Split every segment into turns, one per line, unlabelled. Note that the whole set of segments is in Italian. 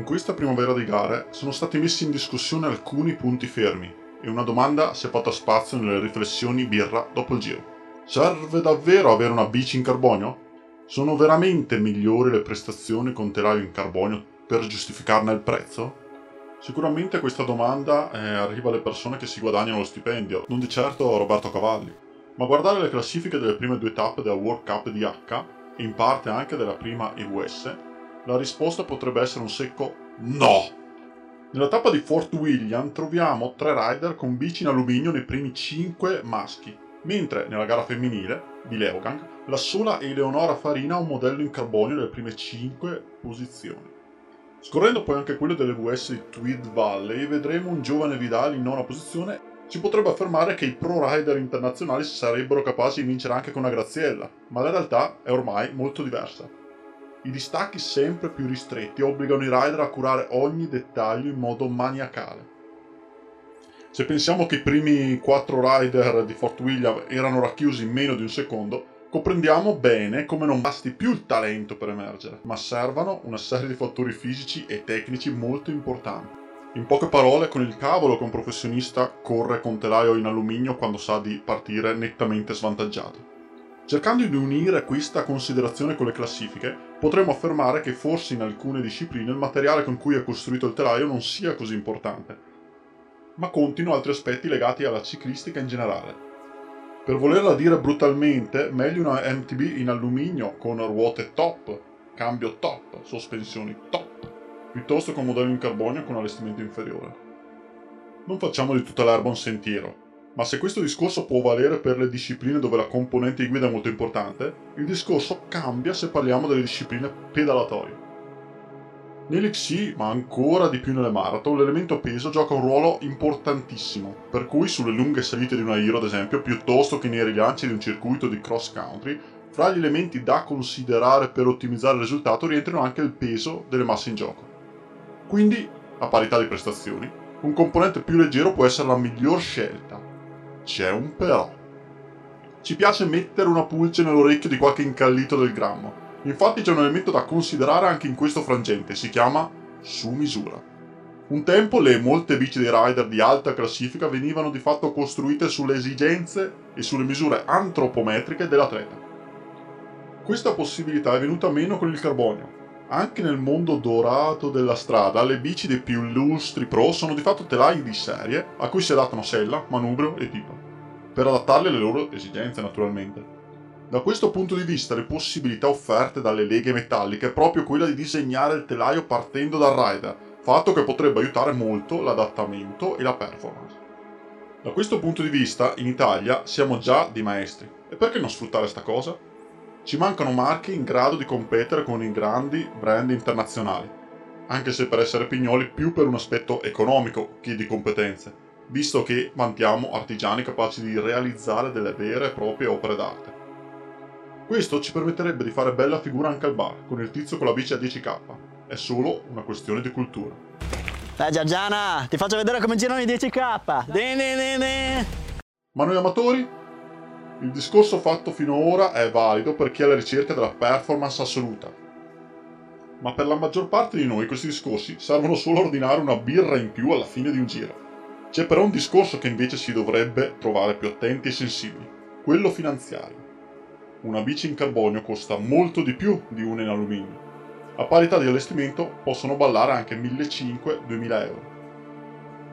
In questa primavera di gare sono stati messi in discussione alcuni punti fermi e una domanda si è fatta spazio nelle riflessioni birra dopo il giro. Serve davvero avere una bici in carbonio? Sono veramente migliori le prestazioni con telaio in carbonio per giustificarne il prezzo? Sicuramente questa domanda eh, arriva alle persone che si guadagnano lo stipendio, non di certo Roberto Cavalli. Ma guardare le classifiche delle prime due tappe della World Cup di H e in parte anche della prima EWS, la risposta potrebbe essere un secco no. Nella tappa di Fort William troviamo tre rider con bici in alluminio nei primi 5 maschi, mentre nella gara femminile, di Leogang, la sola Eleonora Farina ha un modello in carbonio nelle prime 5 posizioni. Scorrendo poi anche quello delle VS di Tweed Valley, vedremo un giovane Vidal in nona posizione. Si potrebbe affermare che i pro rider internazionali sarebbero capaci di vincere anche con una Graziella, ma la realtà è ormai molto diversa. I distacchi sempre più ristretti obbligano i rider a curare ogni dettaglio in modo maniacale. Se pensiamo che i primi 4 rider di Fort William erano racchiusi in meno di un secondo, comprendiamo bene come non basti più il talento per emergere, ma servano una serie di fattori fisici e tecnici molto importanti. In poche parole, con il cavolo che un professionista corre con telaio in alluminio quando sa di partire nettamente svantaggiato. Cercando di unire questa considerazione con le classifiche, potremmo affermare che forse in alcune discipline il materiale con cui è costruito il telaio non sia così importante, ma contino altri aspetti legati alla ciclistica in generale, per volerla dire brutalmente, meglio una MTB in alluminio con ruote top, cambio top, sospensioni top, piuttosto che un modello in carbonio con allestimento inferiore. Non facciamo di tutta l'erba un sentiero, ma se questo discorso può valere per le discipline dove la componente di guida è molto importante, il discorso cambia se parliamo delle discipline pedalatorie. Nell'XC, ma ancora di più nelle marathon, l'elemento peso gioca un ruolo importantissimo, per cui sulle lunghe salite di una Hero, ad esempio, piuttosto che nei rilanci di un circuito di cross country, fra gli elementi da considerare per ottimizzare il risultato rientrano anche il peso delle masse in gioco. Quindi, a parità di prestazioni, un componente più leggero può essere la miglior scelta. C'è un però. Ci piace mettere una pulce nell'orecchio di qualche incallito del grammo, Infatti c'è un elemento da considerare anche in questo frangente, si chiama su misura. Un tempo le molte bici dei rider di alta classifica venivano di fatto costruite sulle esigenze e sulle misure antropometriche dell'atleta. Questa possibilità è venuta meno con il carbonio. Anche nel mondo dorato della strada, le bici dei più illustri pro sono di fatto telai di serie a cui si adattano sella, manubrio e tipo, per adattarle alle loro esigenze naturalmente. Da questo punto di vista le possibilità offerte dalle leghe metalliche è proprio quella di disegnare il telaio partendo dal rider, fatto che potrebbe aiutare molto l'adattamento e la performance. Da questo punto di vista in Italia siamo già dei maestri, e perché non sfruttare questa cosa? Ci mancano marchi in grado di competere con i grandi brand internazionali, anche se per essere pignoli più per un aspetto economico che di competenze, visto che vantiamo artigiani capaci di realizzare delle vere e proprie opere d'arte. Questo ci permetterebbe di fare bella figura anche al bar, con il tizio con la bici a 10k. È solo una questione di cultura.
Dai Giorgiana, ti faccio vedere come girano i 10k. De, de, de,
Ma noi amatori? Il discorso fatto finora è valido per chi è alla ricerca della performance assoluta. Ma per la maggior parte di noi questi discorsi servono solo a ordinare una birra in più alla fine di un giro. C'è però un discorso che invece si dovrebbe trovare più attenti e sensibili, quello finanziario una bici in carbonio costa molto di più di una in alluminio. A parità di allestimento possono ballare anche 1500-2000 euro.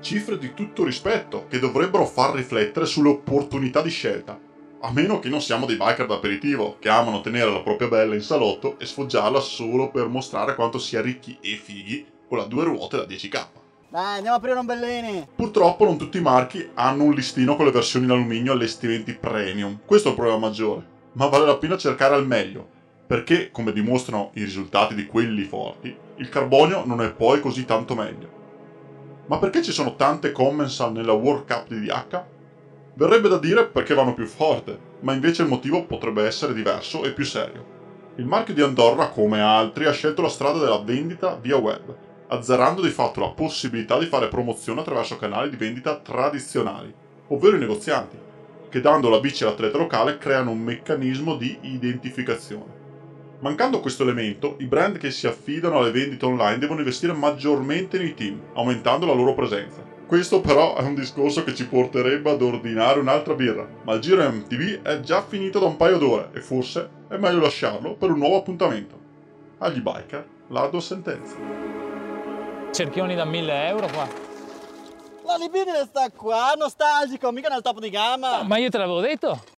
Cifre di tutto rispetto che dovrebbero far riflettere sulle opportunità di scelta, a meno che non siamo dei biker d'aperitivo che amano tenere la propria bella in salotto e sfoggiarla solo per mostrare quanto sia ricchi e fighi con la due ruote da 10k.
Dai, andiamo a aprire un bellini!
Purtroppo non tutti i marchi hanno un listino con le versioni in alluminio allestimenti premium. Questo è il problema maggiore ma vale la pena cercare al meglio, perché, come dimostrano i risultati di quelli forti, il carbonio non è poi così tanto meglio. Ma perché ci sono tante Commensal nella World Cup di DH? Verrebbe da dire perché vanno più forte, ma invece il motivo potrebbe essere diverso e più serio. Il marchio di Andorra, come altri, ha scelto la strada della vendita via web, azzerando di fatto la possibilità di fare promozione attraverso canali di vendita tradizionali, ovvero i negozianti, che dando la bici all'atleta locale creano un meccanismo di identificazione. Mancando questo elemento, i brand che si affidano alle vendite online devono investire maggiormente nei team, aumentando la loro presenza. Questo però è un discorso che ci porterebbe ad ordinare un'altra birra, ma il giro MTV è già finito da un paio d'ore e forse è meglio lasciarlo per un nuovo appuntamento. Agli biker, lardo sentenza.
Cerchioni da 1000 euro qua.
La libidine sta qua, nostalgico, mica nel top di gamma.
Ma io te l'avevo detto.